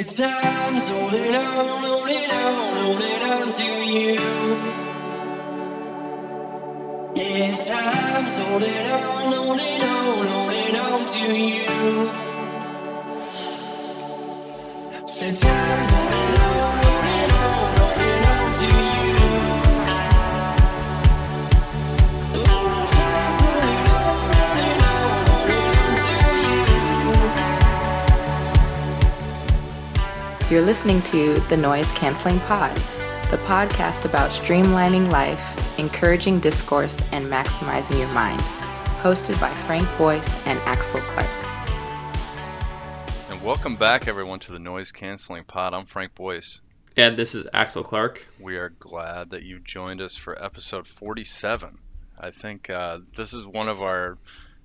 It's time holding on, holding on, holding on to you. Yeah, it's time holding on, holding on, holding on to you. Say time's You're listening to the Noise Canceling Pod, the podcast about streamlining life, encouraging discourse, and maximizing your mind. Hosted by Frank Boyce and Axel Clark. And welcome back, everyone, to the Noise Canceling Pod. I'm Frank Boyce. And this is Axel Clark. We are glad that you joined us for episode 47. I think uh, this is one of our,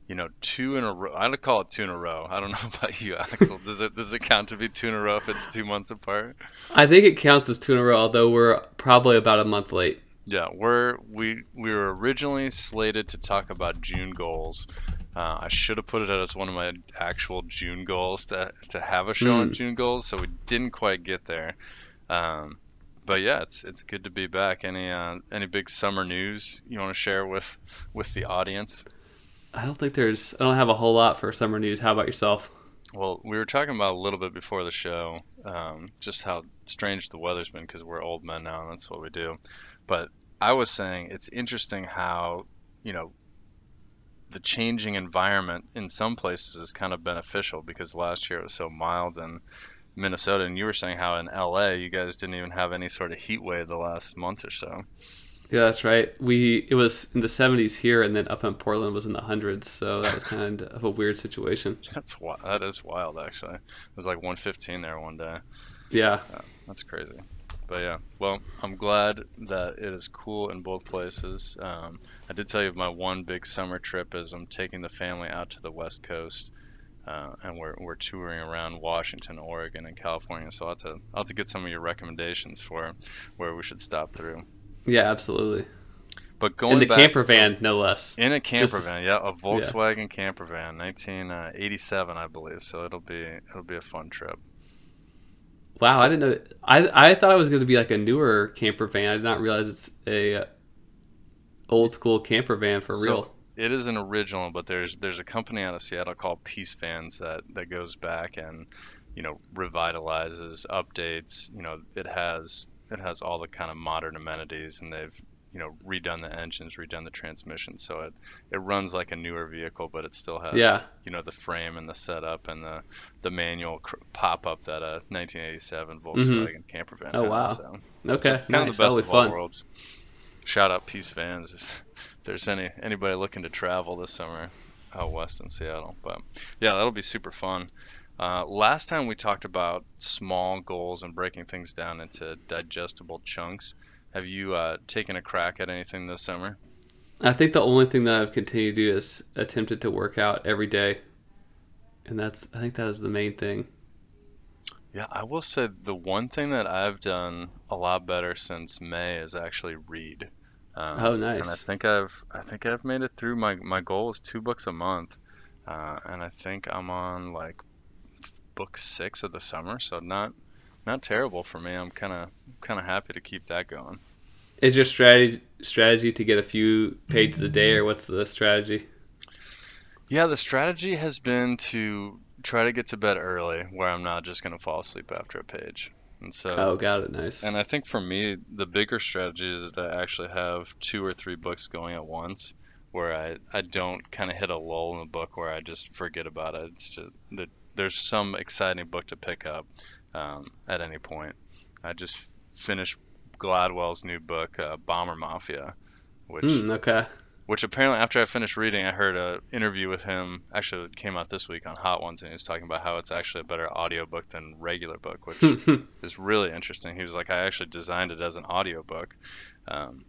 you know, two in a row. I'd call it two in a row. I don't know about you, Axel. Does it does it count to be two in a row if it's two months apart? I think it counts as two in a row, although we're probably about a month late. Yeah, we're we we were originally slated to talk about June goals. Uh, I should have put it as one of my actual June goals to to have a show on Mm. June goals, so we didn't quite get there. Um, but yeah, it's it's good to be back. Any uh, any big summer news you want to share with with the audience? I don't think there's. I don't have a whole lot for summer news. How about yourself? Well, we were talking about a little bit before the show, um, just how strange the weather's been because we're old men now and that's what we do. But I was saying it's interesting how, you know, the changing environment in some places is kind of beneficial because last year it was so mild in Minnesota, and you were saying how in LA you guys didn't even have any sort of heat wave the last month or so. Yeah, that's right. We it was in the 70s here, and then up in Portland was in the hundreds. So that was kind of a weird situation. That's wi- that is wild actually. It was like 115 there one day. Yeah, That's crazy. But yeah, well, I'm glad that it is cool in both places. Um, I did tell you my one big summer trip is I'm taking the family out to the West Coast, uh, and we're we're touring around Washington, Oregon, and California. So I'll have to I'll have to get some of your recommendations for where we should stop through. Yeah, absolutely. But going In the back, camper van, no less. in a camper Just- van, yeah, a Volkswagen camper van, 1987, I believe. So it'll be it'll be a fun trip. Wow, I didn't know. I I thought it was going to be like a newer camper van. I did not realize it's a uh, old school camper van for So, real. It is an original, but there's there's a company out of Seattle called Peace Vans that that goes back and you know revitalizes, updates. You know, it has it has all the kind of modern amenities, and they've you know redone the engines, redone the transmission, so it it runs like a newer vehicle, but it still has Yeah. you know the frame and the setup and the the manual cr- pop up that a 1987 mm-hmm. Volkswagen camper van. Oh, has, wow. so Okay, kind of nice. the That'll best be of all fun. worlds. Shout out Peace Vans if, if there's any anybody looking to travel this summer out west in Seattle. But yeah, that'll be super fun. Uh, last time we talked about small goals and breaking things down into digestible chunks. Have you uh, taken a crack at anything this summer? I think the only thing that I've continued to do is attempted to work out every day, and that's I think that is the main thing. Yeah, I will say the one thing that I've done a lot better since May is actually read. Um, Oh, And I nice. think I've I think I've made it through my my goal is two books a month, uh, and I think I'm on like book six of the summer, so not not terrible for me. I'm kind of kind of happy to keep that going. Is your strategy strategy to get a few pages a day, or what's the strategy? Yeah, the strategy has been to try to get to bed early, where I'm not just gonna fall asleep after a page, and so. Oh, got it. Nice. And I think for me, the bigger strategy is that I actually have two or three books going at once, where I, I don't kind of hit a lull in the book where I just forget about it. It's just that there's some exciting book to pick up um, at any point. I just finished Gladwell's new book, uh, Bomber Mafia, which Hmm, okay. which apparently after I finished reading, I heard an interview with him. Actually, it came out this week on Hot Ones, and he was talking about how it's actually a better audiobook than regular book, which is really interesting. He was like, I actually designed it as an audiobook. Um,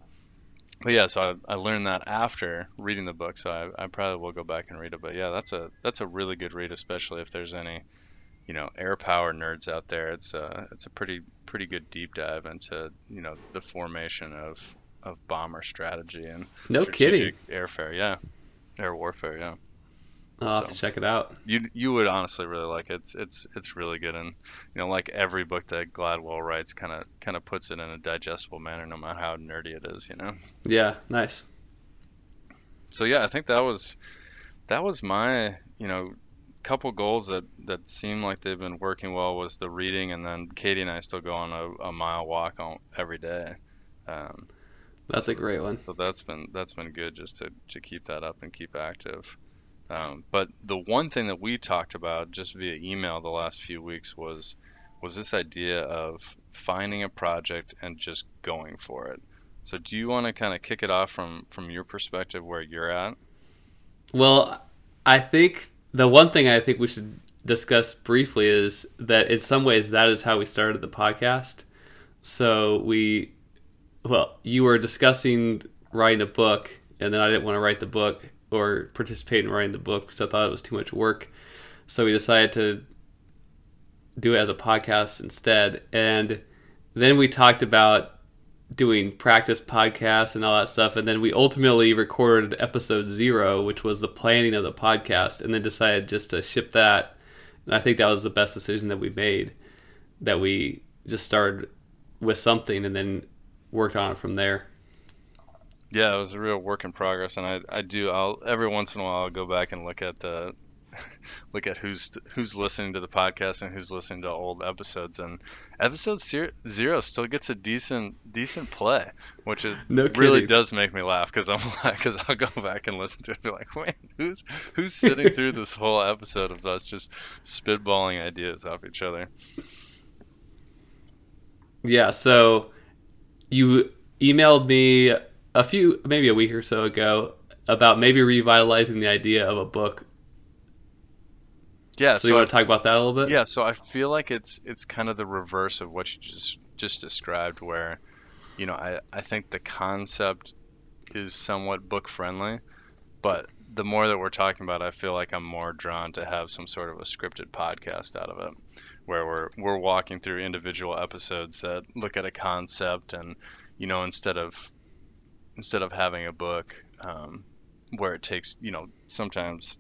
but yeah, so I, I learned that after reading the book, so I, I probably will go back and read it. But yeah, that's a that's a really good read, especially if there's any, you know, air power nerds out there. It's a it's a pretty pretty good deep dive into you know the formation of of bomber strategy and No strategic kidding. airfare. Yeah, air warfare. Yeah. I'll have to check it out. You you would honestly really like it. It's it's it's really good, and you know, like every book that Gladwell writes, kind of kind of puts it in a digestible manner, no matter how nerdy it is. You know. Yeah, nice. So yeah, I think that was that was my you know couple goals that that seem like they've been working well was the reading, and then Katie and I still go on a, a mile walk on every day. Um, That's a great one. so that's been that's been good just to, to keep that up and keep active. Um, but the one thing that we talked about just via email the last few weeks was was this idea of finding a project and just going for it. So do you want to kind of kick it off from from your perspective where you're at? Well, I think the one thing I think we should discuss briefly is that in some ways that is how we started the podcast. So we, well, you were discussing writing a book, and then I didn't want to write the book or participate in writing the book because I thought it was too much work. So we decided to do it as a podcast instead. And then we talked about doing practice podcasts and all that stuff. And then we ultimately recorded episode zero, which was the planning of the podcast, and then decided just to ship that. And I think that was the best decision that we made. That we just started with something and then worked on it from there. Yeah, it was a real work in progress, and I, I do I'll every once in a while I'll go back and look at the look at who's who's listening to the podcast and who's listening to old episodes, and episode zero still gets a decent decent play, which is No really does make me laugh because I'm because I'll go back and listen to it and be like, wait, who's who's sitting through this whole episode of us just spitballing ideas off each other? Yeah, so you emailed me a few, maybe a week or so ago, about maybe revitalizing the idea of a book. Yeah, So, you I want to talk about that a little bit? Yeah, so I feel like it's it's kind of the reverse of what you just just described where you know, I I think the concept is somewhat book friendly, but the more that we're talking about, I feel like I'm more drawn to have some sort of a scripted podcast out of it where we're we're walking through individual episodes that look at a concept and you know, instead of instead of having a book um, where it takes, you know, sometimes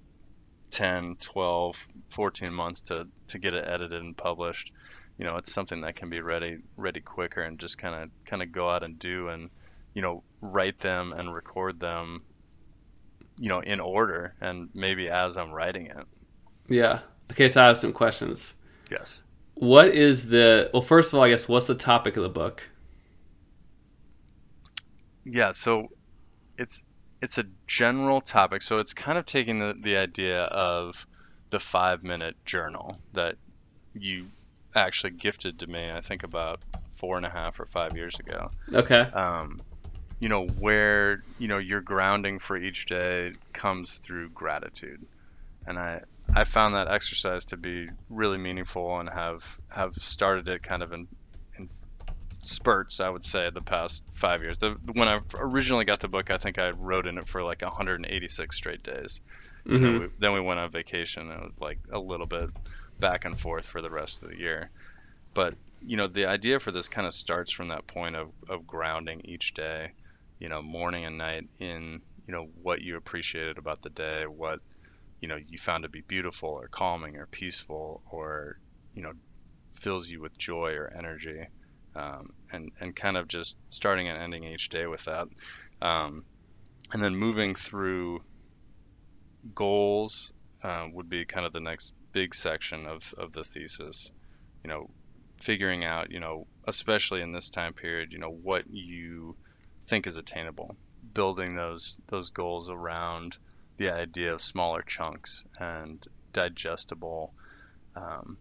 10, 12, 14 months to, to get it edited and published. You know, it's something that can be ready ready quicker and just kind of kind of go out and do and you know write them and record them. You know, in order and maybe as I'm writing it. Yeah. Okay, so I have some questions. Yes. What is the, well, first of all, I guess, what's the topic of the book? Yeah, so it's it's a general topic. So it's kind of taking the, the idea of the five minute journal that you actually gifted to me, I think about four and a half or five years ago. Okay. Um, you know, where, you know, your grounding for each day comes through gratitude. And I, I found that exercise to be really meaningful and have, have started it kind of in, in spurts, I would say, the past five years. The, when I originally got the book, I think I wrote in it for like 186 straight days. hmm Then, we, then we went on vacation and it was like a little bit back and forth for the rest of the year. But, you know, the idea for this kind of starts from that point of, of grounding each day, you know, morning and night in, you know, what you appreciated about the day, what, you know, you found to be beautiful or calming or peaceful or, you know, fills you with joy or energy. Um, and, and kind of just starting and ending each day with that. Um, and then moving through goals uh, would be kind of the next big section of, of the thesis. You know, figuring out, you know, especially in this time period, you know, what you think is attainable, building those those goals around the idea of smaller chunks and digestible um,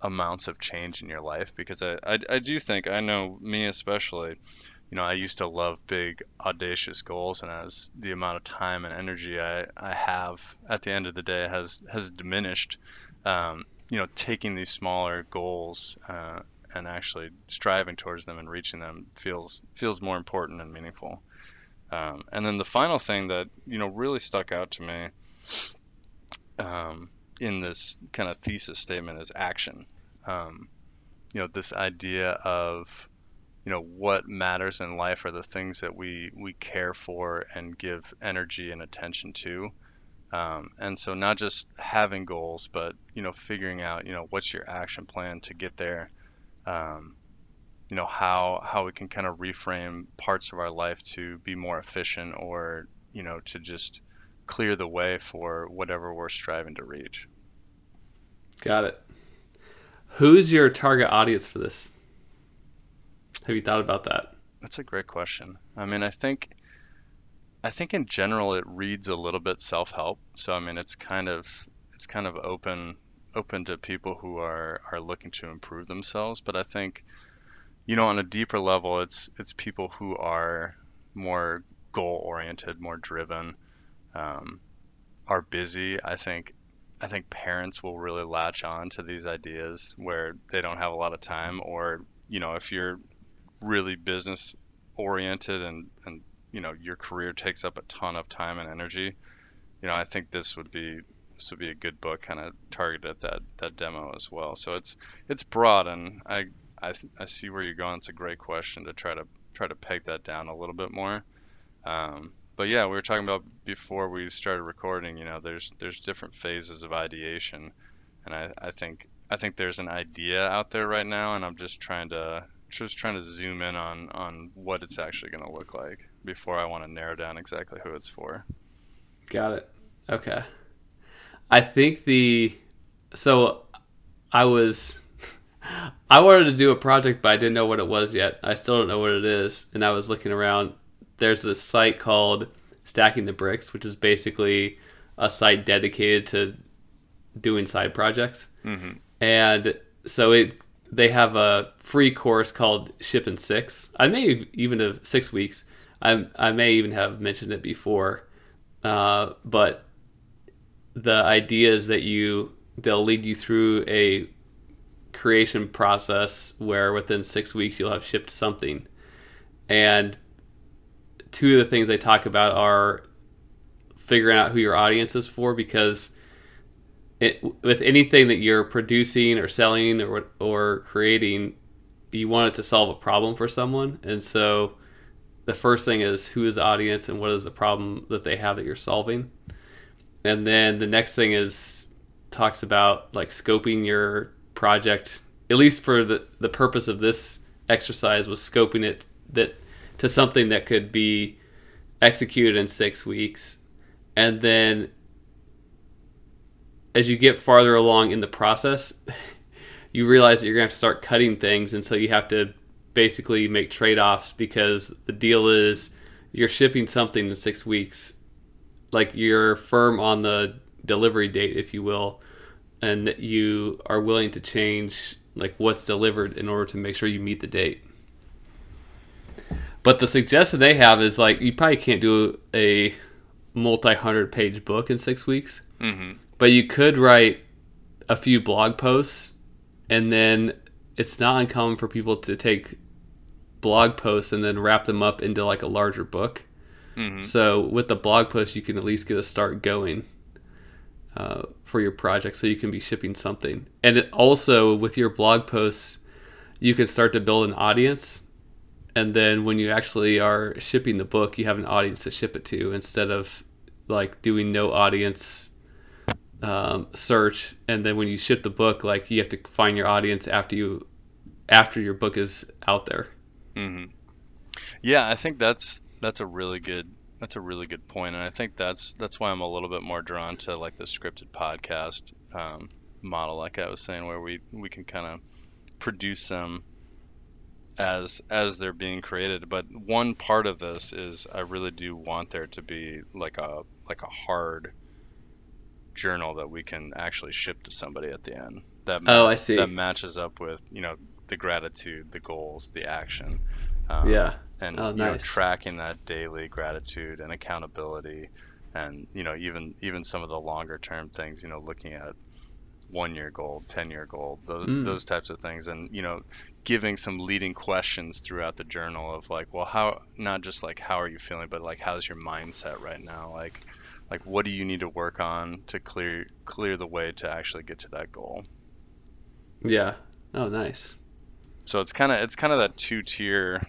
amounts of change in your life. Because I, I, I do think, I know me especially, you know, I used to love big, audacious goals, and as the amount of time and energy I, I have at the end of the day has has diminished, um, you know, taking these smaller goals uh, and actually striving towards them and reaching them feels feels more important and meaningful. Um, and then the final thing that you know really stuck out to me um, in this kind of thesis statement is action. Um, you know, this idea of you know what matters in life are the things that we we care for and give energy and attention to Um, and so not just having goals, but you know figuring out you know what's your action plan to get there. Um, you know how how we can kind of reframe parts of our life to be more efficient or you know to just clear the way for whatever we're striving to reach. Got it. Who's your target audience for this? Have you thought about that? That's a great question. I mean, I think I think in general it reads a little bit self-help. So I mean, it's kind of it's kind of open open to people who are are looking to improve themselves, but I think you know, on a deeper level, it's it's people who are more goal oriented, more driven, um, are busy. I think I think parents will really latch on to these ideas where they don't have a lot of time, or you know, if you're really business oriented and and you know your career takes up a ton of time and energy, you know, I think this would be this would be a good book, kind of targeted at that that demo as well. So it's it's broad, and I I, I see where you're going. It's a great question to try to try to peg that down a little bit more. Um, but yeah, we were talking about before we started recording. You know, there's there's different phases of ideation, and I, I think I think there's an idea out there right now, and I'm just trying to just trying to zoom in on on what it's actually going to look like before I want to narrow down exactly who it's for. Got it. Okay. I think the so I was I wanted to do a project, but I didn't know what it was yet. I still don't know what it is. And I was looking around. There's this site called Stacking the Bricks, which is basically a site dedicated to doing side projects. Mm-hmm. And so it they have a free course called Ship in Six. I may even have six weeks. I I may even have mentioned it before, uh, but the idea is that you they'll lead you through a creation process where within six weeks you'll have shipped something. And two of the things they talk about are figuring out who your audience is for because it, with anything that you're producing or selling or or creating, you want it to solve a problem for someone. And so the first thing is who is the audience and what is the problem that they have that you're solving. And then the next thing is talks about like scoping your project, at least for the, the purpose of this exercise, was scoping it that to something that could be executed in six weeks. And then as you get farther along in the process, you realize that you're going to have to start cutting things. And so you have to basically make trade offs because the deal is you're shipping something in six weeks. Like you're firm on the delivery date, if you will and you are willing to change like what's delivered in order to make sure you meet the date. But the suggestion they have is like you probably can't do a multi-hundred page book in six weeks, mm-hmm. but you could write a few blog posts, and then it's not uncommon for people to take blog posts and then wrap them up into like a larger book. Mm-hmm. So with the blog post, you can at least get a start going uh, for your project so you can be shipping something. And it also, with your blog posts, you can start to build an audience. And then when you actually are shipping the book, you have an audience to ship it to instead of like doing no audience um, search. And then when you ship the book, like you have to find your audience after you after your book is out there. Mm-hmm. Yeah, I think that's that's a really good that's a really good point, and I think that's that's why I'm a little bit more drawn to like the scripted podcast um, model, like I was saying, where we we can kind of produce them as as they're being created. But one part of this is I really do want there to be like a like a hard journal that we can actually ship to somebody at the end. That oh, I see. That matches up with you know the gratitude, the goals, the action. Um, yeah and oh, you know, tracking that daily gratitude and accountability and you know even even some of the longer term things you know looking at one year goal 10 year goal those, Mm. those types of things and you know giving some leading questions throughout the journal of like well how not just like how are you feeling but like how's your mindset right now like like what do you need to work on to clear clear the way to actually get to that goal Yeah. Oh, nice. so it's kind of it's kind of that two tier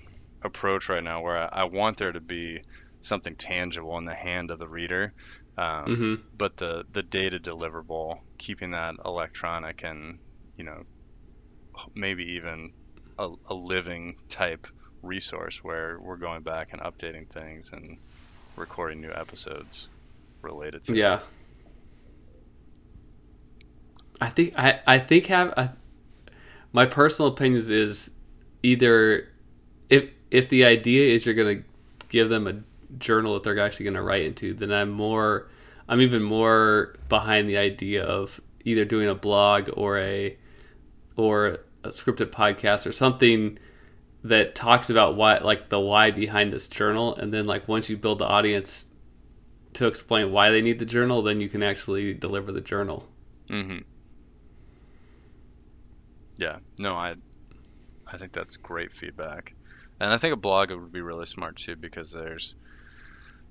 approach right now where I, I want there to be something tangible in the hand of the reader Um, hmm But the the data deliverable, keeping that electronic and you know maybe even a, a living type resource where we're going back and updating things and recording new episodes related to. Yeah. I think I I think have I, my personal opinion is either if if the idea is you're gonna give them a journal that they're actually gonna write into, then I'm more I'm even more behind the idea of either doing a blog or a or a scripted podcast or something that talks about why like the why behind this journal and then like once you build the audience to explain why they need the journal then you can actually deliver the journal Mm-hmm. Yeah. No, I I think that's great feedback. And I think a blog would be really smart too because there's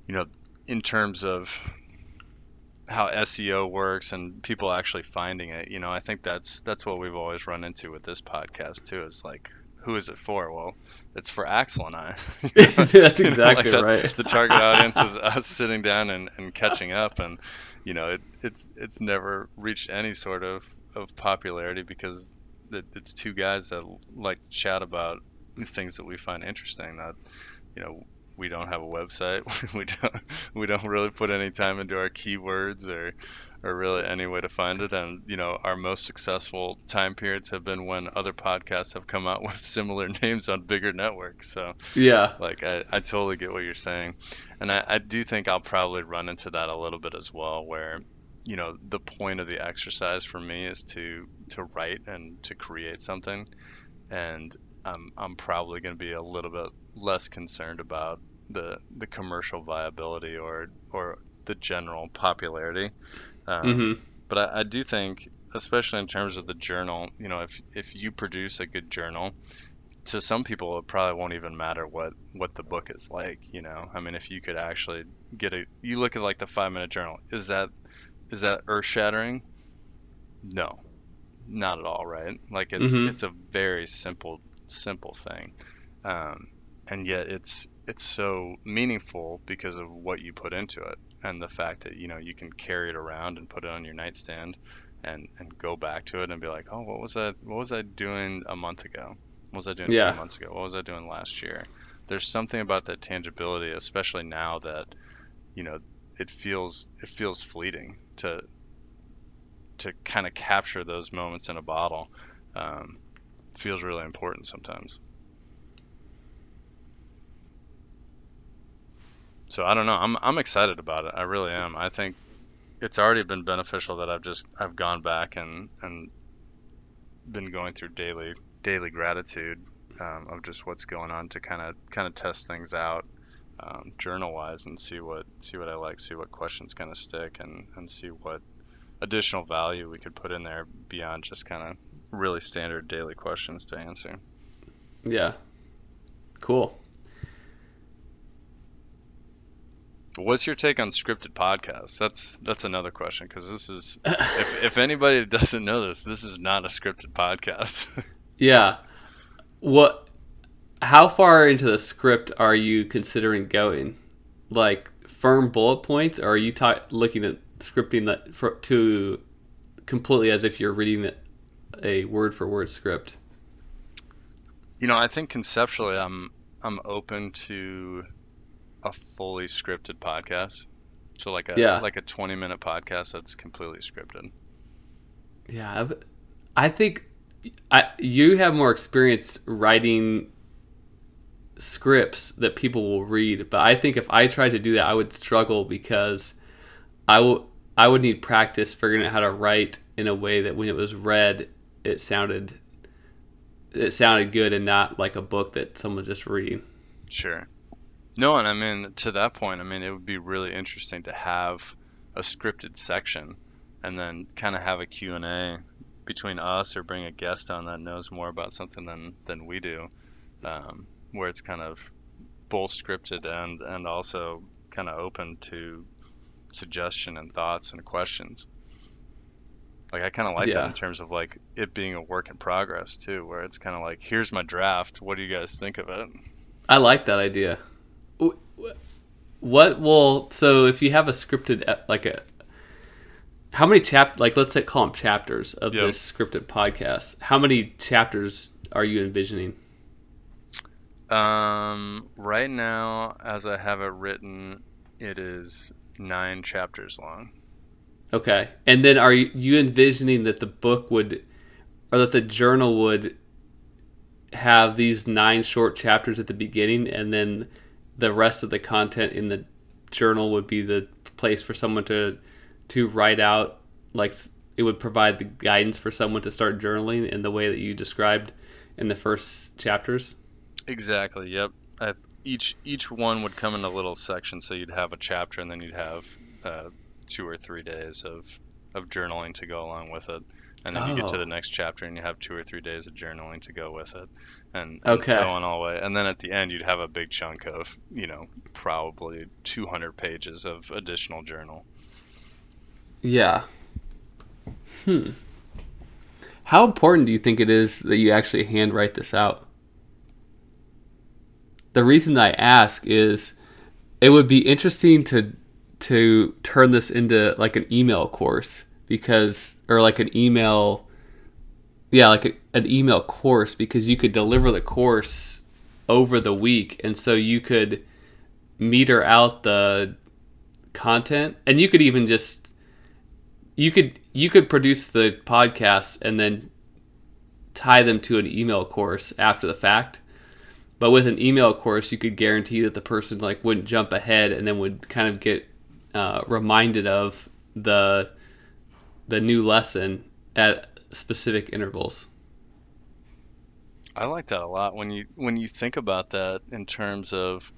you know, in terms of how SEO works and people actually finding it, you know, I think that's that's what we've always run into with this podcast too. Is like who is it for? Well, it's for Axel and I. that's You know, exactly like, that's- right The target audience is us sitting down and, and catching up, and you know, it, it's it's never reached any sort of, of popularity because it, it's two guys that like to chat about things that we find interesting. That you know, we don't have a website. we don't we don't really put any time into our keywords or or really any way to find it. And you know, our most successful time periods have been when other podcasts have come out with similar names on bigger networks. So yeah like I, I totally get what you're saying and I, I do think i'll probably run into that a little bit as well where you know the point of the exercise for me is to to write and to create something and i'm, I'm probably going to be a little bit less concerned about the the commercial viability or or the general popularity. Um, hmm but I, I do think especially in terms of the journal you know if if you produce a good journal to some people it probably won't even matter what what the book is like you know? I mean if you could actually get a you look at like the five minute journal is that is that earth shattering no. Not at all right? Like it's Mhm. it's a very simple simple thing. Um, and yet it's it's so meaningful because of what you put into it and the fact that you know you can carry it around and put it on your nightstand and and go back to it and be like oh what was that what was i doing a month ago? What was i doing Yeah. months ago? What was i doing last year? There's something about that tangibility especially now that you know it feels it feels fleeting to to kind of capture those moments in a bottle. Um, feels really important sometimes so I don't know. I'm I'm excited about it. I really am. I think it's already been beneficial that I've just I've gone back and and been going through daily daily gratitude um, of just what's going on to kind of kind of test things out um, journal wise and see what see what I like, see what questions kind of stick, and and see what additional value we could put in there beyond just kind of really standard daily questions to answer. yeah cool What's your take on scripted podcasts? That's that's another question because this is if, if anybody doesn't know this, this is not a scripted podcast. yeah what how far into the script are you considering going like firm bullet points or are you ta- looking at scripting that for, to completely as if you're reading a word for word script you know, I think conceptually, I'm I'm open to a fully scripted podcast. So like a Yeah. like a 20 minute podcast that's completely scripted. Yeah, I've- I think I, you have more experience writing scripts that people will read, but I think if I tried to do that, I would struggle because I will I would need practice figuring out how to write in a way that when it was read, it sounded it sounded good and not like a book that someone's just reading. Sure. No, and I mean to that point, I mean it would be really interesting to have a scripted section and then kind of have a Q&A between us or bring a guest on that knows more about something than than we do. Um, where it's kind of both scripted and and also kind of open to suggestion and thoughts and questions. Like I kind of like Yeah. that in terms of like it being a work in progress too, where it's kind of like here's my draft. What do you guys think of it? I like that idea. What will so if you have a scripted like a how many chap like let's say call them chapters of Yep. this scripted podcast? How many chapters are you envisioning? Um, right now, as I have it written, it is nine chapters long. Okay. And then are you, envisioning that the book would, or that the journal would have these nine short chapters at the beginning, and then the rest of the content in the journal would be the place for someone to to write out, like it would provide the guidance for someone to start journaling in the way that you described in the first chapters. Exactly. Yep. I, each each one would come in a little section, so you'd have a chapter, and then you'd have uh, two or three days of of journaling to go along with it, and then you get Oh. to the next chapter, and you have two or three days of journaling to go with it, and, Okay. and so on all the way. And then at the end, you'd have a big chunk of you know probably 200 pages of additional journal. Yeah. Hmm. How important do you think it is that you actually handwrite this out? The reason that I ask is it would be interesting to to turn this into like an email course because or like an email yeah, like a, an email course because you could deliver the course over the week. And so you could meter out the content and you could even just you could you could produce the podcasts and then tie them to an email course after the fact. But with an email course you could guarantee that the person like wouldn't jump ahead and then would kind of get uh, reminded of the the new lesson at specific intervals. I like that a lot when you when you think about that in terms of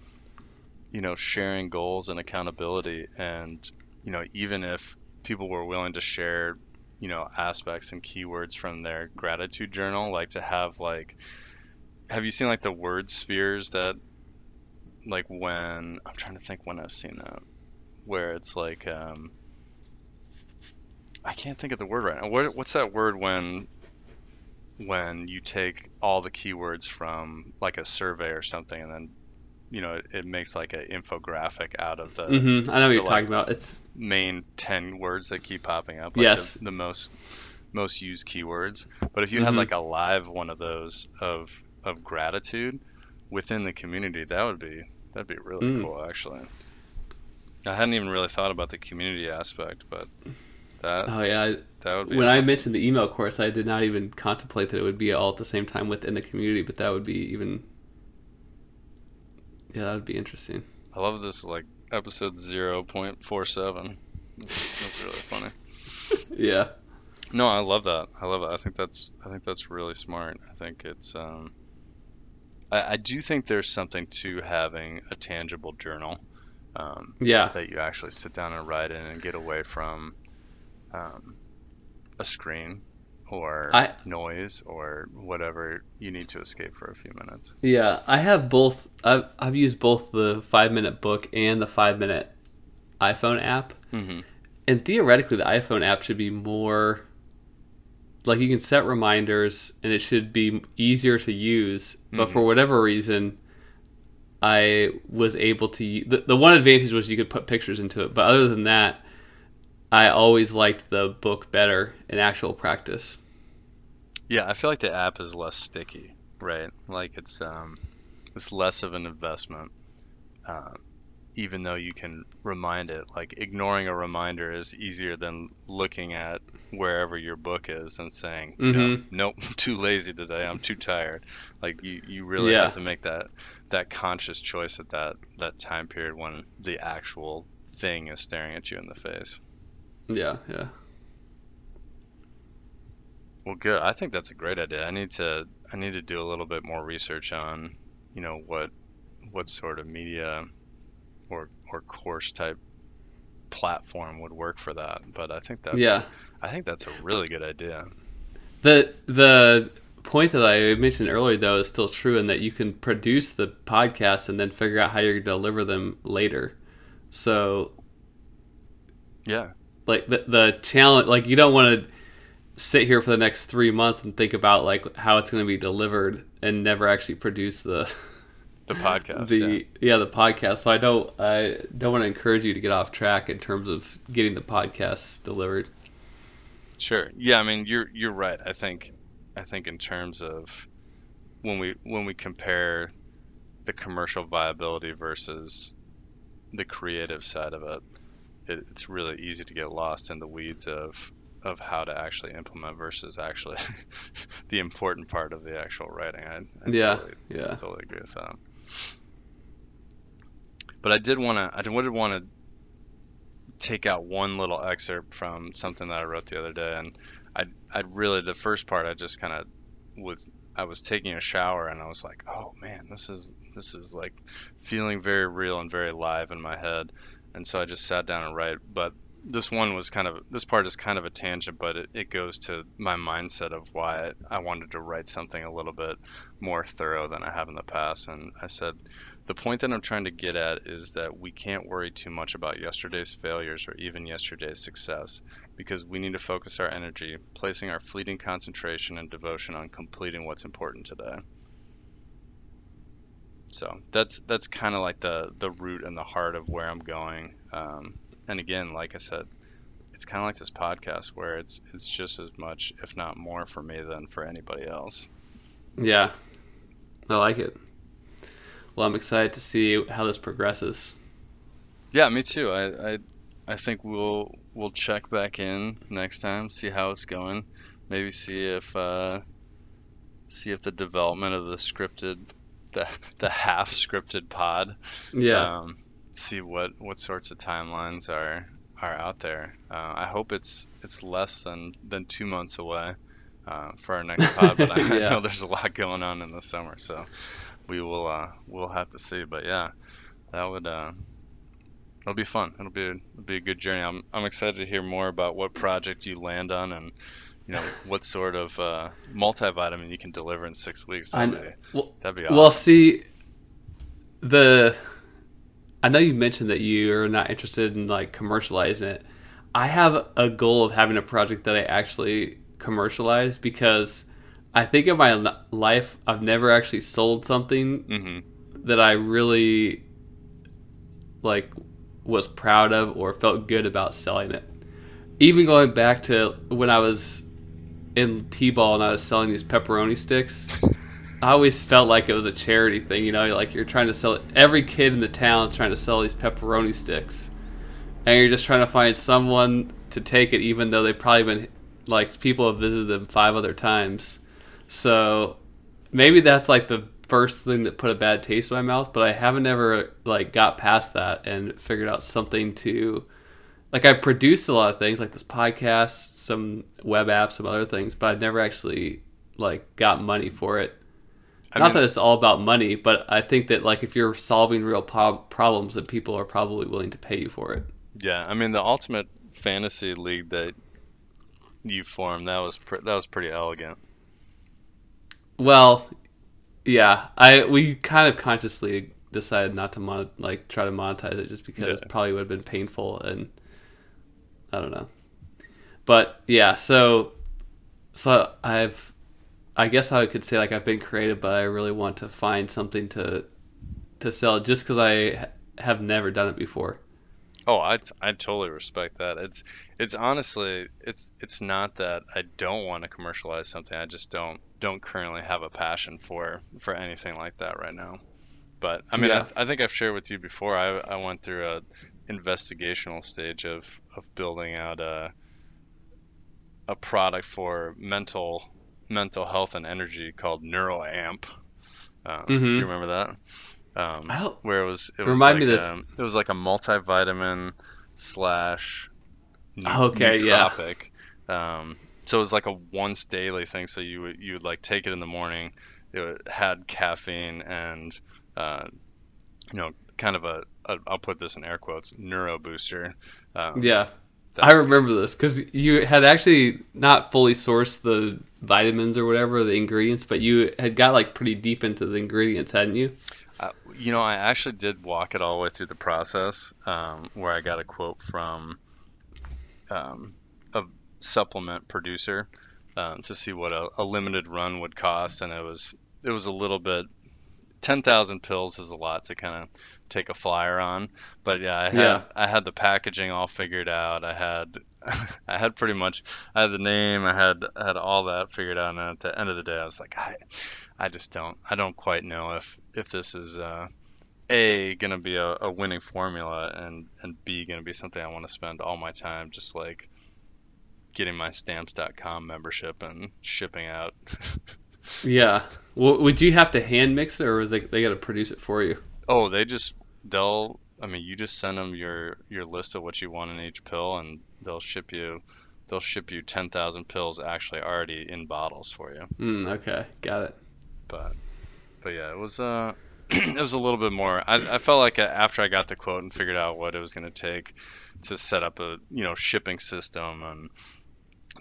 you know sharing goals and accountability and you know even if people were willing to share you know aspects and keywords from their gratitude journal like to have like have you seen like the word spheres that like when I'm trying to think when I've seen that where it's like um I can't think of the word right now. What what's that word when when you take all the keywords from like a survey or something and then you know it, it makes like an infographic out of the mm-hmm. i know what you're like- talking about it's main 10 words that keep popping up like Yes. the, the most most used keywords but if you had Mhm. like a live one of those of of gratitude within the community that would be that'd be really Mm. cool actually i hadn't even really thought about the community aspect but that oh yeah that would be when I mentioned the email course, I did not even contemplate that it would be all at the same time within the community, but that would be even. Yeah, that would be interesting. I love this like episode 0.47 that's really funny Yeah. No, I love that. I love it. I think that's I think that's really smart. I think it's um I, I do think there's something to having a tangible journal um, Yeah. that you actually sit down and write in and get away from um, a screen or I- noise or whatever you need to escape for a few minutes. Yeah, I have both. I've, I've used both the five minute book and the five minute iPhone app. hmm And theoretically, the iPhone app should be more like you can set reminders and it should be easier to use. But for whatever reason, I was able to. The, the one advantage was you could put pictures into it. But other than that, I always liked the book better in actual practice. Yeah, I feel like the app is less sticky, right? Like it's um, it's less of an investment, uh, even though you can remind it. Like ignoring a reminder is easier than looking at wherever your book is and saying, you know, Mhm. "Nope, I'm too lazy today. I'm too tired." Like you, you really Yeah. have to make that that conscious choice at that that time period when the actual thing is staring at you in the face. Yeah, yeah. Well, good. I think that's a great idea. I need to I need to do a little bit more research on, you know, what what sort of media or or course type platform would work for that. But I think that Yeah. I think that's a really good idea. The the point that I mentioned earlier though is still true in that you can produce the podcast and then figure out how you're going to deliver them later. So Yeah. like the the challenge like you don't want to sit here for the next 3 months and think about like how it's going to be delivered and never actually produce the The podcast. the yeah. the podcast. So I don't I don't want to encourage you to get off track in terms of getting the podcast delivered. Sure. Yeah, I mean you're you're right. I think I think in terms of when we when we compare the commercial viability versus the creative side of it, it it's really easy to get lost in the weeds of of how to actually implement versus actually the important part of the actual writing. I, I Yeah, totally, yeah. totally agree with that. But I did want to I did want to take out one little excerpt from something that I wrote the other day, and I I really the first part I just kind of was I was taking a shower and I was like, oh man, this is this is like feeling very real and very live in my head, and so I just sat down and write. But this one was kind of this part is kind of a tangent, but it, it goes to my mindset of why I wanted to write something a little bit more thorough than I have in the past. And I said, the point that I'm trying to get at is that we can't worry too much about yesterday's failures or even yesterday's success because we need to focus our energy, placing our fleeting concentration and devotion on completing what's important today. So that's that's kind of like the the root and the heart of where I'm going. Um, and again, like I said, it's kind of like this podcast where it's it's just as much, if not more, for me than for anybody else. Yeah, I like it. Well, I'm excited to see how this progresses. Yeah, me too. I, I I think we'll we'll check back in next time, see how it's going. Maybe see if uh, see if the development of the scripted the the half scripted pod. Yeah, Um, see what what sorts of timelines are are out there. Uh, I hope it's it's less than than two months away uh, for our next pod, but I, I know there's a lot going on in the summer, so we will uh, we'll have to see. But yeah, that would uh, it'll be fun. It'll be it'll be a good journey. I'm I'm excited to hear more about what project you land on and. You know what sort of uh, multivitamin you can deliver in six weeks? That'd be, Well, that'd be awesome. well, see, the I know you mentioned that you are not interested in like commercializing it. I have a goal of having a project that I actually commercialize because I think in my life I've never actually sold something hmm that I really like was proud of or felt good about selling it. Even going back to when I was in T-ball and I was selling these pepperoni sticks, I always felt like it was a charity thing, you know, like you're trying to sell. Every kid in the town is trying to sell these pepperoni sticks. And you're just trying to find someone to take it even though they've probably been like people have visited them five other times. So maybe that's like the first thing that put a bad taste in my mouth, but I haven't ever like got past that and figured out something to like I produced a lot of things like this podcast, some web apps, some other things, but I've never actually like got money for it. I Not mean- that it's all about money, but I think that like if you're solving real prob- problems, then people are probably willing to pay you for it. Yeah, I mean the ultimate fantasy league that you formed that was pre- that was pretty elegant. Well, yeah, I we kind of consciously decided not to mon- like try to monetize it just because Yeah. it probably would have been painful and I don't know. But yeah, so so I've I guess I could say like I've been creative, but I really want to find something to to sell just because I have never done it before. Oh, I I totally respect that. It's it's honestly it's it's not that I don't want to commercialize something. I just don't don't currently have a passion for for anything like that right now. But I mean, Yeah. I, I think I've shared with you before. I I went through a investigational stage of of building out a a product for mental mental health and energy called NeuroAmp. Um, Mhm. You remember that? Um, don't- where it was it was Remind me like, this- um, it was like a multivitamin slash Okay, yeah. Um, so it was like a once daily thing. So you would you would like take it in the morning. It had caffeine and uh, you know kind of a, a I'll put this in air quotes neuro booster. Um, Yeah. I remember this because you had actually not fully sourced the vitamins or whatever the ingredients, but you had got like pretty deep into the ingredients, hadn't you? Uh, you know, I actually did walk it all the way through the process, um, where I got a quote from um, a supplement producer um, to see what a, a limited run would cost, and it was it was a little bit ten thousand pills is a lot to kind of take a flyer on. But yeah, I had Yeah. I had the packaging all figured out. I had I had pretty much I had the name. I had I had all that figured out. And at the end of the day, I was like, I I just don't I don't quite know if if this is uh, a gonna be a, a winning formula and and b gonna be something I want to spend all my time just like getting my stamps.com membership and shipping out. Yeah. Well, would you have to hand mix it, or was they they got to produce it for you? Oh, they just they'll. I mean, you just send them your your list of what you want in each pill, and they'll ship you. They'll ship you ten thousand pills actually already in bottles for you. Mm, okay, got it. But but yeah, it was uh it was a little bit more. I I felt like after I got the quote and figured out what it was going to take to set up a you know shipping system and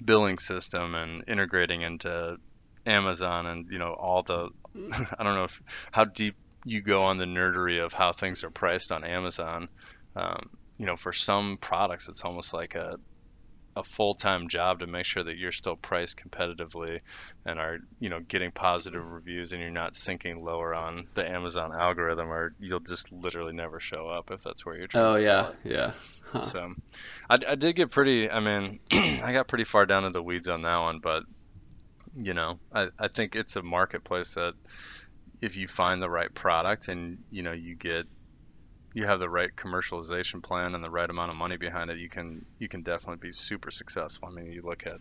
billing system and integrating into Amazon and you know all the I don't know if, how deep you go on the nerdery of how things are priced on Amazon. Um, you know, for some products, it's almost like a a full-time job to make sure that you're still priced competitively and are you know getting positive reviews and you're not sinking lower on the Amazon algorithm or you'll just literally never show up if that's where you're trying Oh yeah, yeah. Huh. So I, I did get pretty, I mean, I got pretty far down in the weeds on that one, but, you know, I, I think it's a marketplace that if you find the right product and, you know, you get, you have the right commercialization plan and the right amount of money behind it, you can, you can definitely be super successful. I mean, you look at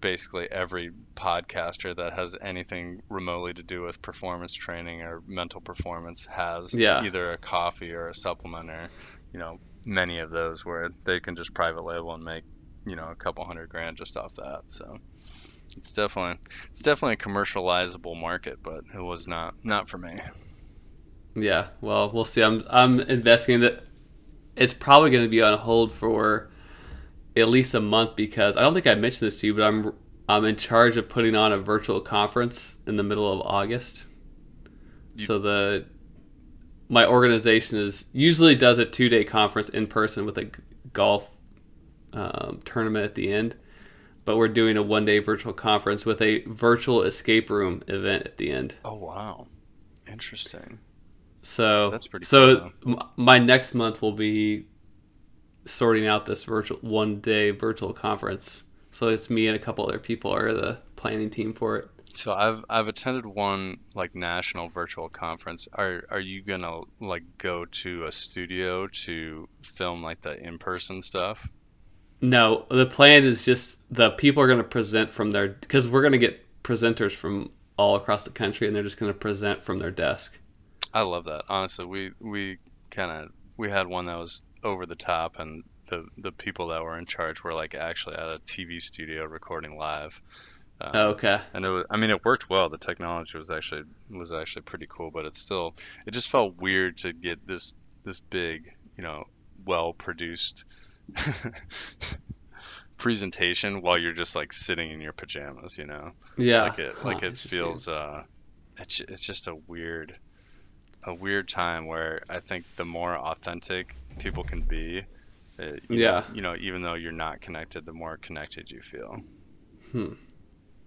basically every podcaster that has anything remotely to do with performance training or mental performance has Yeah. either a coffee or a supplement or, you know, many of those where they can just private label and make you know a couple hundred grand just off that so it's definitely it's definitely a commercializable market but it was not not for me Yeah. Well, we'll see. I'm I'm investigating that. It's probably going to be on hold for at least a month because I don't think I mentioned this to you, but I'm I'm in charge of putting on a virtual conference in the middle of August. You- so the my organization is usually does a two day conference in person with a g- golf um, tournament at the end, but we're doing a one day virtual conference with a virtual escape room event at the end. oh wow interesting So That's pretty So cool, m- my next month will be sorting out this virtual one day virtual conference. So it's me and a couple other people are the planning team for it. so i've i've attended one like national virtual conference are are you gonna like go to a studio to film like the in-person stuff No, the plan is just the people are going to present from their because we're going to get presenters from all across the country and they're just going to present from their desk. I love that. Honestly, we we kind of we had one that was over the top, and the the people that were in charge were like actually at a TV studio recording live. Um, Oh, okay. And it was, I mean, it worked well. The technology was actually was actually pretty cool, but it's still it just felt weird to get this this big, you know, well produced presentation while you're just like sitting in your pajamas, you know Yeah. like it like Huh, it feels uh it's, it's just a weird a weird time where i think the more authentic people can be uh, you Yeah. know, you know even though you're not connected the more connected you feel Hmm,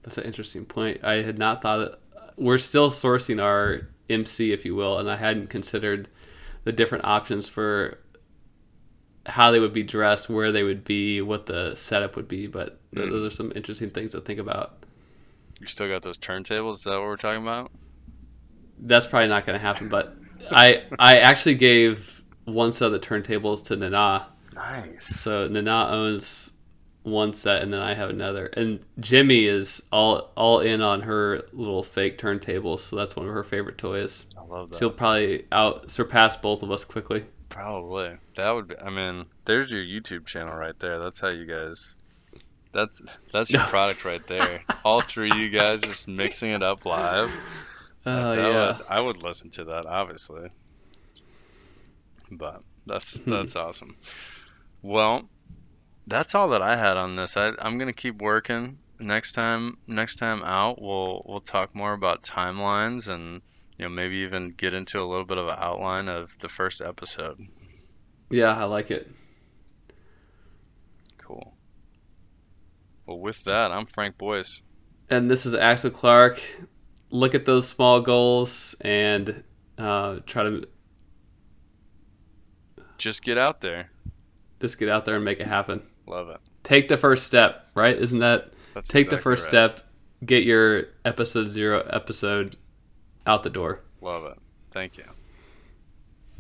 That's an interesting point. I had not thought it. We're still sourcing our MC, if you will, and I hadn't considered the different options for how they would be dressed, where they would be, what the setup would be. But Mm. those are some interesting things to think about. you still got those turntables is that what we're talking about That's probably not going to happen. But I I actually gave one set of the turntables to Nana. nice So Nana owns one set, and then I have another. And Jimmy is all all in on her little fake turntables. So that's one of her favorite toys. i love that She'll probably out surpass both of us quickly. probably that would be i mean there's your youtube channel right there that's how you guys that's that's your product right there all three of you guys just mixing it up live Oh That yeah. would- I would listen to that, obviously. But that's that's awesome. Well, that's all that I had on this. I, I'm gonna keep working. Next time, next time out, we'll we'll talk more about timelines and you know maybe even get into a little bit of an outline of the first episode. Yeah, I like it. Cool. Well, with that, I'm Frank Boyce. And this is Axel Clark. Look at those small goals and uh, try to Just get out there. just get out there and make it happen. Love it. Take the first step, right? Isn't that That's take the first right. step, get your episode zero episode out the door. Love it. Thank you.